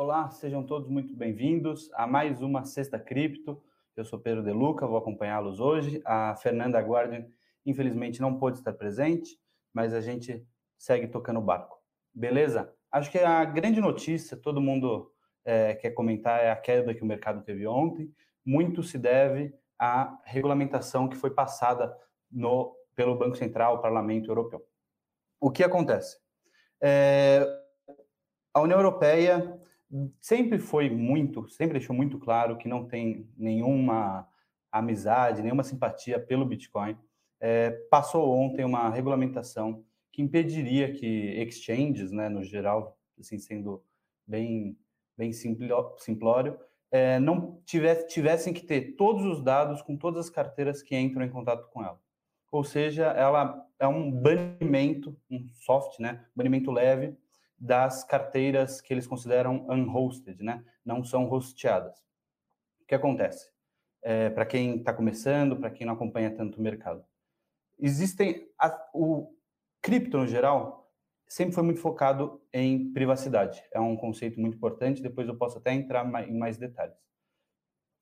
Olá, sejam todos muito bem-vindos a mais uma Sexta Cripto. Eu sou Pedro De Luca, vou acompanhá-los hoje. A Fernanda Guardian, infelizmente, não pôde estar presente, mas a gente segue tocando o barco. Beleza? Acho que a grande notícia, todo mundo é, quer comentar, é a queda que o mercado teve ontem. Muito se deve à regulamentação que foi passada no, pelo Banco Central, o Parlamento Europeu. O que acontece? É, a União Europeia sempre foi muito, sempre deixou muito claro que não tem nenhuma amizade, nenhuma simpatia pelo Bitcoin. É, passou ontem uma regulamentação que impediria que exchanges, né, no geral, assim, sendo bem, bem simplório, é, não tivesse, tivessem que ter todos os dados com todas as carteiras que entram em contato com ela. Ou seja, ela é um banimento, um soft, né, banimento leve das carteiras que eles consideram unhosted, né, não são hosteadas. O que acontece? É, para quem está começando, para quem não acompanha tanto o mercado, existem a, o cripto no geral sempre foi muito focado em privacidade. É um conceito muito importante, depois eu posso até entrar em mais detalhes.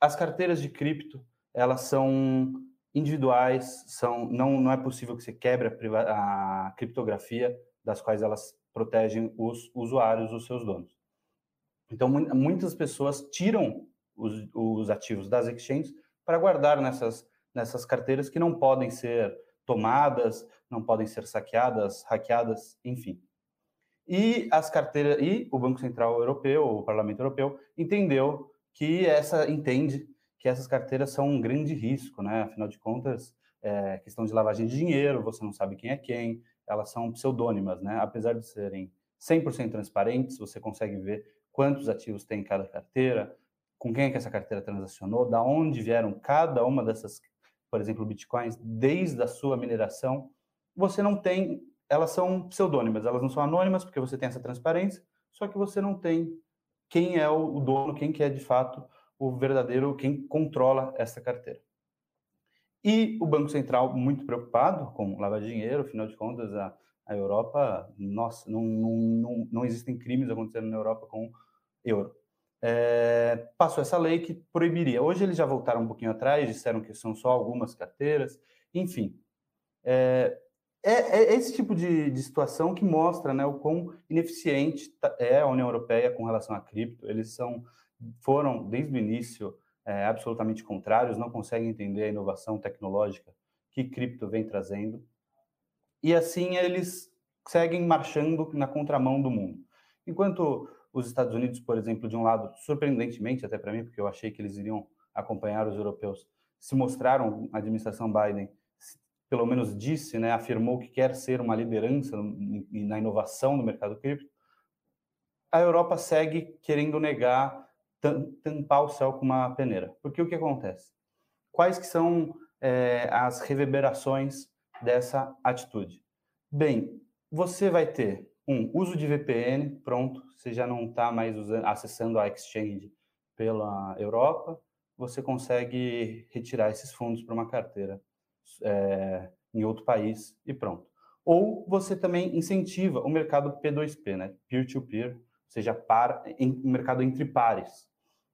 As carteiras de cripto, elas são individuais, são não, não é possível que você quebre a, a criptografia das quais elas protegem os usuários, os seus donos. Então, muitas pessoas tiram os, os ativos das exchanges para guardar nessas, nessas carteiras que não podem ser tomadas, não podem ser saqueadas, hackeadas, enfim. E as carteiras e o Banco Central Europeu, o Parlamento Europeu entendeu que essa entende que essas carteiras são um grande risco, né? Afinal de contas, é questão de lavagem de dinheiro, você não sabe quem é quem, elas são pseudônimas, né? Apesar de serem 100% transparentes, você consegue ver quantos ativos tem em cada carteira, com quem é que essa carteira transacionou, da onde vieram cada uma dessas por exemplo, bitcoins, desde a sua mineração, você não tem, elas são pseudônimas, elas não são anônimas porque você tem essa transparência, só que você não tem quem é o dono, quem que é de fato o verdadeiro, quem controla essa carteira. E o Banco Central, muito preocupado com lavar dinheiro, afinal de contas, a, a Europa, nossa, não, não, não, não existem crimes acontecendo na Europa com euro é, passou essa lei que proibiria. Hoje eles já voltaram um pouquinho atrás, disseram que são só algumas carteiras, enfim. É, é, é esse tipo de, de, situação que mostra né, o quão ineficiente tá, é a União Europeia com relação à cripto. Eles são, foram, desde o início, é, absolutamente contrários, não conseguem entender a inovação tecnológica que cripto vem trazendo. E assim eles seguem marchando na contramão do mundo. Enquanto os Estados Unidos, por exemplo, de um lado, surpreendentemente até para mim, porque eu achei que eles iriam acompanhar os europeus, se mostraram, a administração Biden, pelo menos disse, né, afirmou que quer ser uma liderança na inovação no mercado cripto, a Europa segue querendo negar, tampar o céu com uma peneira. Porque o que acontece? Quais que são é, as reverberações dessa atitude? Bem, você vai ter um, uso de VPN, pronto, você já não está mais usando, acessando a exchange pela Europa, você consegue retirar esses fundos para uma carteira é, em outro país e pronto. Ou você também incentiva o mercado P2P, né? Peer-to-peer, ou seja, par, em, mercado entre pares.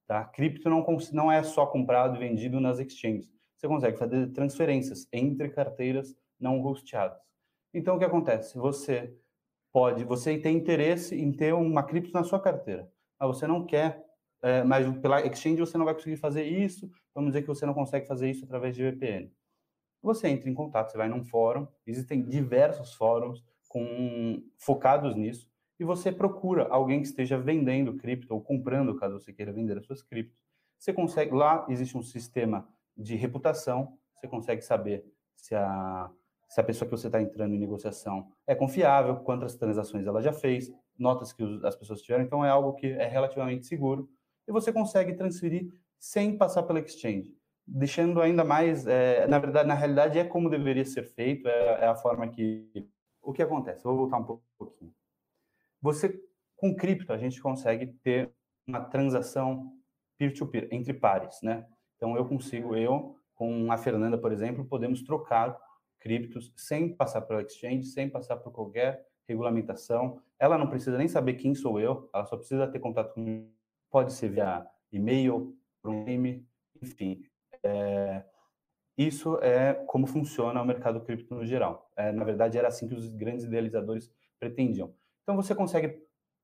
Tá? Cripto não, não é só comprado e vendido nas exchanges. Você consegue fazer transferências entre carteiras não hosteadas. Então, o que acontece? Você pode, você tem interesse em ter uma cripto na sua carteira, mas você não quer, é, mas pela exchange você não vai conseguir fazer isso, vamos dizer que você não consegue fazer isso através de VPN. Você entra em contato, você vai num fórum, existem diversos fóruns com, focados nisso, e você procura alguém que esteja vendendo cripto ou comprando, caso você queira vender as suas criptos. Você consegue, lá existe um sistema de reputação, você consegue saber se a se a pessoa que você está entrando em negociação é confiável, quantas transações ela já fez, notas que as pessoas tiveram, então é algo que é relativamente seguro e você consegue transferir sem passar pela exchange, deixando ainda mais, é, na verdade, na realidade é como deveria ser feito, é, é a forma que o que acontece. vou voltar um pouquinho. Você com cripto a gente consegue ter uma transação peer-to-peer -peer, entre pares, né? Então eu consigo eu com a Fernanda, por exemplo, podemos trocar criptos sem passar pela exchange, sem passar por qualquer regulamentação. Ela não precisa nem saber quem sou eu, ela só precisa ter contato comigo. Pode ser via e-mail, por um e enfim. É, isso é como funciona o mercado cripto no geral. É, na verdade, era assim que os grandes idealizadores pretendiam. Então, você consegue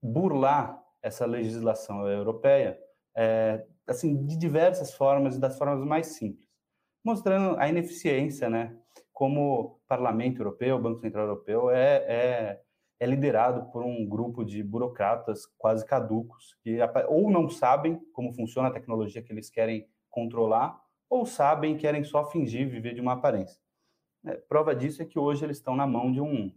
burlar essa legislação europeia é, assim de diversas formas e das formas mais simples, mostrando a ineficiência, né? Como o Parlamento Europeu, o Banco Central Europeu é, é, é liderado por um grupo de burocratas quase caducos que ou não sabem como funciona a tecnologia que eles querem controlar ou sabem querem só fingir viver de uma aparência. É, prova disso é que hoje eles estão na mão de um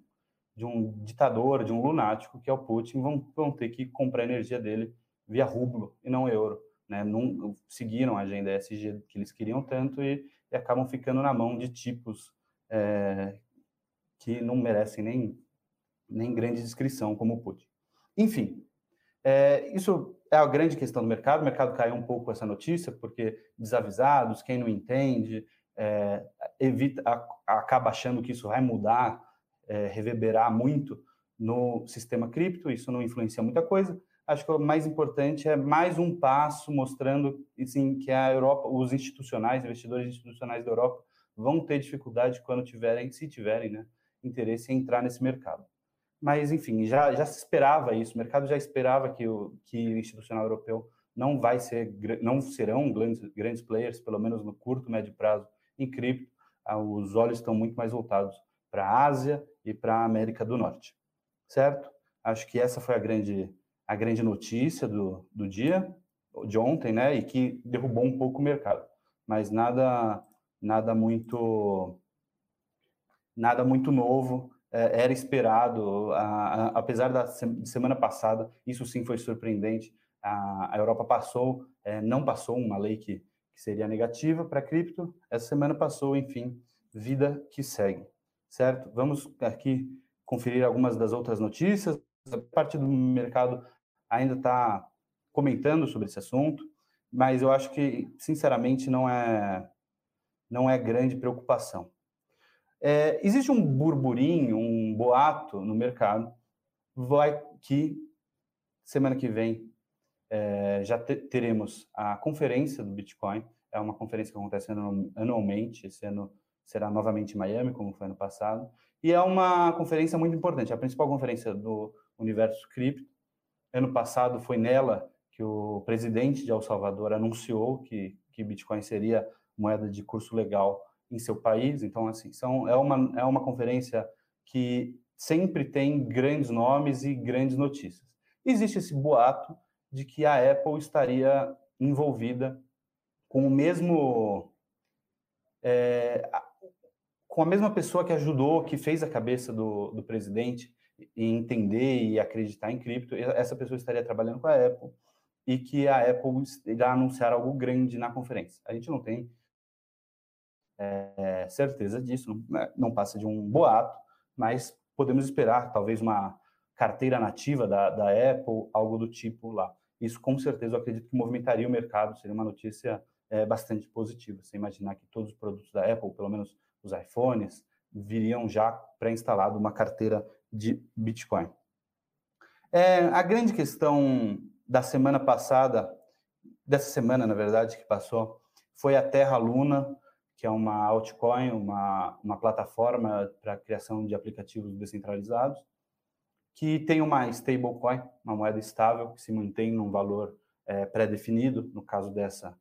de um ditador, de um lunático, que é o Putin, vão, vão ter que comprar energia dele via rublo e não euro. Né? Não seguiram a agenda ESG que eles queriam tanto e, e acabam ficando na mão de tipos é, que não merecem nem, nem grande descrição, como o Putin. Enfim, é, isso é a grande questão do mercado. O mercado caiu um pouco essa notícia, porque desavisados, quem não entende, é, evita, a, acaba achando que isso vai mudar é, reverberar muito no sistema cripto, isso não influencia muita coisa. Acho que o mais importante é mais um passo mostrando assim, que a Europa, os institucionais, investidores institucionais da Europa, vão ter dificuldade quando tiverem, se tiverem, né, interesse em entrar nesse mercado. Mas, enfim, já, já se esperava isso, o mercado já esperava que o, que o institucional europeu não vai ser, não serão grandes, grandes players, pelo menos no curto, médio prazo, em cripto. Ah, os olhos estão muito mais voltados para a Ásia e para a América do Norte, certo? Acho que essa foi a grande, a grande notícia do, do dia, de ontem, né? E que derrubou um pouco o mercado, mas nada, nada muito, nada muito novo. É, era esperado, apesar da semana passada, isso sim foi surpreendente. A, a Europa passou, é, não passou uma lei que, que seria negativa para cripto. Essa semana passou, enfim, vida que segue certo? Vamos aqui conferir algumas das outras notícias. A parte do mercado ainda está comentando sobre esse assunto, mas eu acho que, sinceramente, não é, não é grande preocupação. É, existe um burburinho, um boato no mercado vai que semana que vem é, já te, teremos a conferência do Bitcoin. É uma conferência que acontece anualmente, esse ano será novamente em Miami, como foi ano passado. E é uma conferência muito importante, a principal conferência do universo cripto. Ano passado foi nela que o presidente de El Salvador anunciou que, que Bitcoin seria moeda de curso legal em seu país. Então, assim, são, é, uma, é uma conferência que sempre tem grandes nomes e grandes notícias. Existe esse boato de que a Apple estaria envolvida com o mesmo é, com a mesma pessoa que ajudou, que fez a cabeça do, do presidente em entender e acreditar em cripto, essa pessoa estaria trabalhando com a Apple e que a Apple irá anunciar algo grande na conferência. A gente não tem é, certeza disso, não, né, não, passa de um boato, mas podemos esperar talvez uma carteira nativa da, da Apple, algo do tipo lá. Isso com certeza eu acredito que movimentaria o mercado, seria uma notícia é, bastante positiva. Você imaginar que todos os produtos da Apple, pelo menos os iPhones, viriam já pré-instalado uma carteira de Bitcoin. É, a grande questão da semana passada, dessa semana, na verdade, que passou, foi a Terra Luna, que é uma altcoin, uma, uma plataforma para criação de aplicativos descentralizados, que tem uma stablecoin, uma moeda estável, que se mantém num valor é, pré-definido, no caso dessa,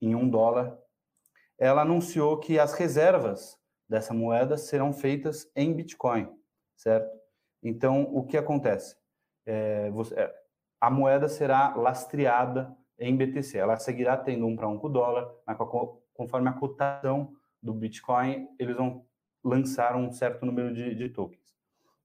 em um dólar. Ela anunciou que as reservas dessa moeda serão feitas em Bitcoin, certo? Então, o que acontece? É, você, é, a moeda será lastreada em BTC. Ela seguirá tendo um para um com o dólar, mas conforme a cotação do Bitcoin, eles vão lançar um certo número de, de tokens.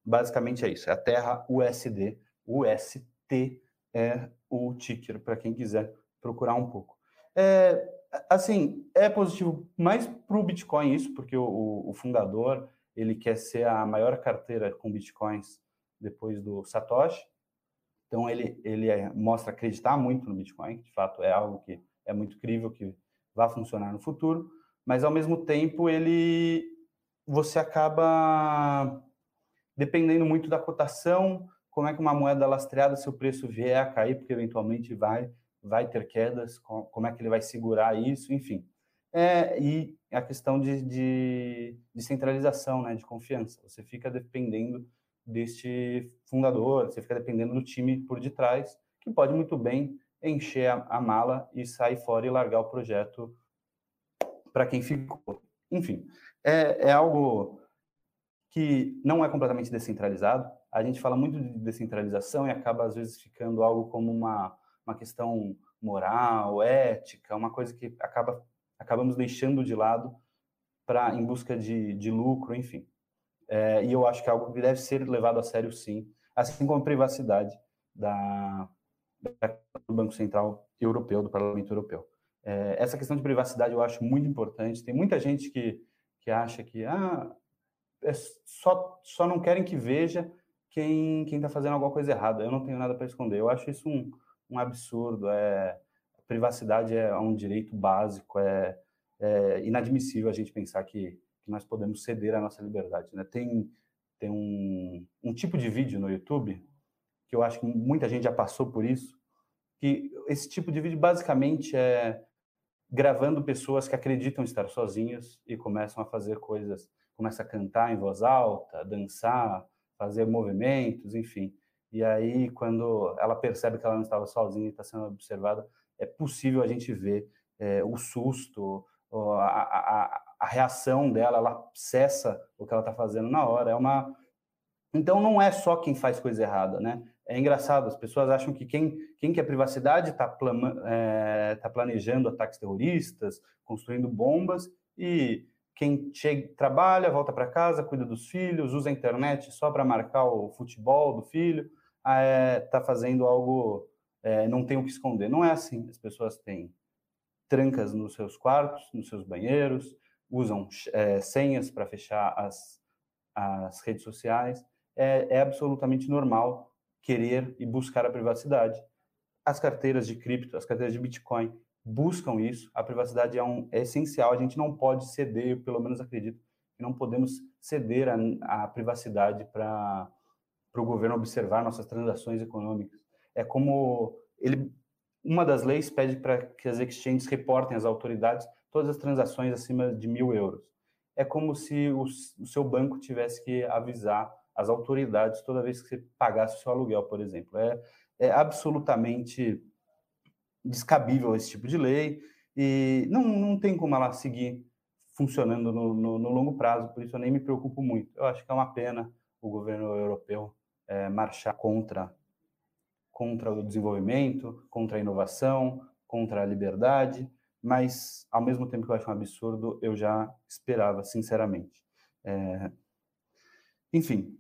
Basicamente é isso. É a Terra USD. UST é o ticker, para quem quiser procurar um pouco. É, assim, é positivo mais para o Bitcoin isso, porque o, o, fundador ele quer ser a maior carteira com Bitcoins depois do Satoshi. Então ele ele é, mostra acreditar muito no Bitcoin, que de fato é algo que é muito crível que vai funcionar no futuro, mas ao mesmo tempo ele você acaba dependendo muito da cotação, como é que uma moeda lastreada, se o preço vier a cair, porque eventualmente vai, vai ter quedas, como é que ele vai segurar isso, enfim. É, e a questão de, de, de centralização, né, de confiança. Você fica dependendo deste fundador, você fica dependendo do time por detrás, que pode muito bem encher a, a mala e sair fora e largar o projeto para quem ficou. Enfim, é, é algo que não é completamente descentralizado. A gente fala muito de descentralização e acaba, às vezes, ficando algo como uma, uma questão moral, ética, uma coisa que acaba, acabamos deixando de lado para em busca de, de lucro, enfim. É, e eu acho que é algo que deve ser levado a sério, sim, assim como a privacidade da, da do Banco Central Europeu, do Parlamento Europeu. É, essa questão de privacidade eu acho muito importante. Tem muita gente que, que acha que ah, é só, só não querem que veja quem está fazendo alguma coisa errada. Eu não tenho nada para esconder. Eu acho isso um, um absurdo. É, a privacidade é um direito básico. É, é inadmissível a gente pensar que, que nós podemos ceder a nossa liberdade. Né? Tem, tem um, um tipo de vídeo no YouTube que eu acho que muita gente já passou por isso, que esse tipo de vídeo basicamente é gravando pessoas que acreditam estar sozinhas e começam a fazer coisas começa a cantar em voz alta, dançar, fazer movimentos, enfim. E aí, quando ela percebe que ela não estava sozinha e está sendo observada, é possível a gente ver é, o susto, a, a, a, reação dela, ela cessa o que ela está fazendo na hora. É uma. Então, não é só quem faz coisa errada, né? É engraçado, as pessoas acham que quem, quem quer privacidade está é, tá planejando ataques terroristas, construindo bombas, e quem chega, trabalha, volta para casa, cuida dos filhos, usa a internet só para marcar o futebol do filho, está ah, é, tá fazendo algo, é, não tem o que esconder. Não é assim. As pessoas têm trancas nos seus quartos, nos seus banheiros, usam é, senhas para fechar as, as redes sociais. É, é absolutamente normal querer e buscar a privacidade. As carteiras de cripto, as carteiras de Bitcoin buscam isso. A privacidade é, um, é essencial. A gente não pode ceder, eu pelo menos acredito, que não podemos ceder a, a privacidade para o governo observar nossas transações econômicas. É como ele, uma das leis pede para que as exchanges reportem às autoridades todas as transações acima de mil euros. É como se o, o seu banco tivesse que avisar as autoridades toda vez que você pagasse o seu aluguel, por exemplo. É, é absolutamente descabível esse tipo de lei e não, não tem como ela seguir funcionando no, no, no, longo prazo, por isso eu nem me preocupo muito. Eu acho que é uma pena o governo europeu é, marchar contra, contra o desenvolvimento, contra a inovação, contra a liberdade, mas ao mesmo tempo que eu acho um absurdo, eu já esperava, sinceramente. É... Enfim,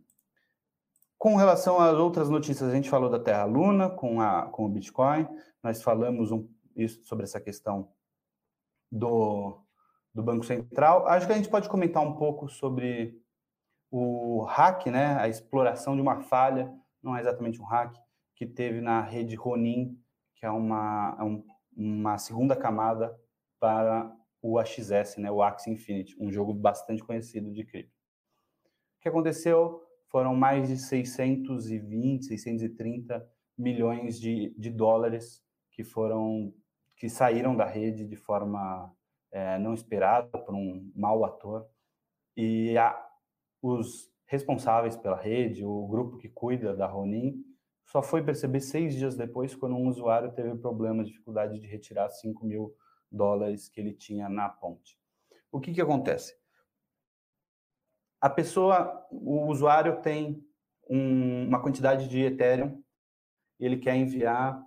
com relação às outras notícias, a gente falou da Terra Luna com, a, com o Bitcoin, nós falamos um, isso, sobre essa questão do, do Banco Central. Acho que a gente pode comentar um pouco sobre o hack, né, a exploração de uma falha, não é exatamente um hack, que teve na rede Ronin, que é uma, é um, uma segunda camada para o AXS, né, o Axie Infinity, um jogo bastante conhecido de cripto. O que aconteceu? foram mais de 620, 630 milhões de, de dólares que foram que saíram da rede de forma é, não esperada por um mau ator e a, os responsáveis pela rede, o grupo que cuida da Ronin, só foi perceber seis dias depois quando um usuário teve problema, dificuldade de retirar 5 mil dólares que ele tinha na ponte. O que, que acontece? a pessoa, o usuário tem um, uma quantidade de Ethereum e ele quer enviar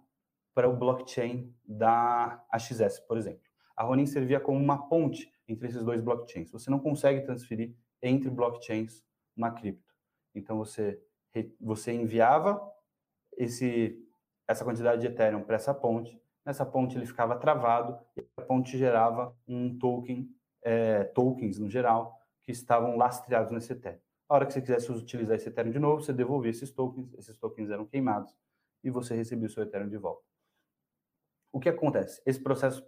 para o blockchain da AXS, por exemplo. A Ronin servia como uma ponte entre esses dois blockchains. Você não consegue transferir entre blockchains uma cripto. Então você você enviava esse essa quantidade de Ethereum para essa ponte. Nessa ponte ele ficava travado e a ponte gerava um token, é, tokens no geral, que estavam lastreados nesse Ethereum. A hora que você quisesse utilizar esse Ethereum de novo, você devolvia esses tokens, esses tokens eram queimados e você recebia o seu Ethereum de volta. O que acontece? Esse processo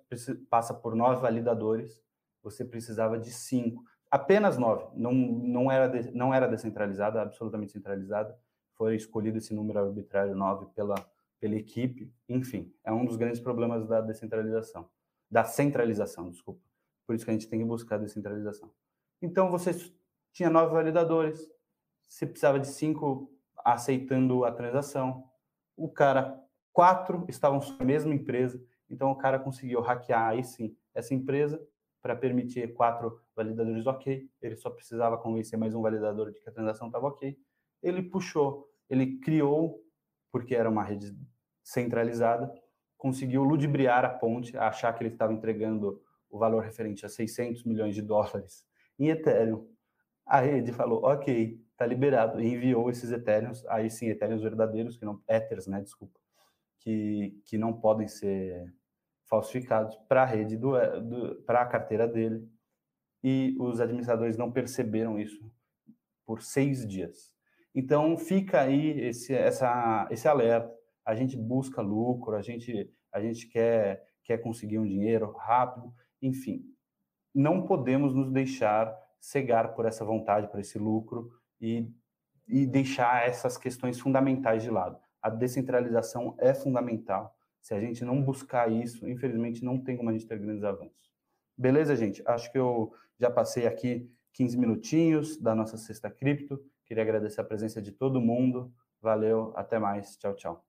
passa por nove validadores, você precisava de cinco. Apenas nove, não, não, era, de, não era descentralizada, absolutamente centralizada, foi escolhido esse número arbitrário nove pela, pela equipe, enfim, é um dos grandes problemas da descentralização, da centralização, desculpa. Por isso que a gente tem que buscar a descentralização. Então, você tinha nove validadores, você precisava de cinco aceitando a transação, o cara, quatro estavam na mesma empresa, então o cara conseguiu hackear aí sim essa empresa para permitir quatro validadores ok, ele só precisava convencer mais um validador de que a transação estava ok. Ele puxou, ele criou, porque era uma rede centralizada, conseguiu ludibriar a ponte, achar que ele estava entregando o valor referente a 600 milhões de dólares em Ethereum. A rede falou, ok, está liberado, e enviou esses Ethereums, aí sim, Ethereums verdadeiros, que não, Ethers, né, desculpa, que, que não podem ser falsificados para a rede do, do para a carteira dele e os administradores não perceberam isso por seis dias. Então fica aí esse essa esse alerta. A gente busca lucro, a gente a gente quer quer conseguir um dinheiro rápido, enfim. Não podemos nos deixar cegar por essa vontade, por esse lucro e, e deixar essas questões fundamentais de lado. A descentralização é fundamental se a gente não buscar isso, infelizmente não tem como a gente ter grandes avanços. Beleza, gente? Acho que eu já passei aqui 15 minutinhos da nossa sexta cripto. Queria agradecer a presença de todo mundo. Valeu, até mais. Tchau, tchau.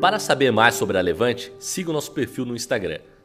Para saber mais sobre a Levante, siga o nosso perfil no Instagram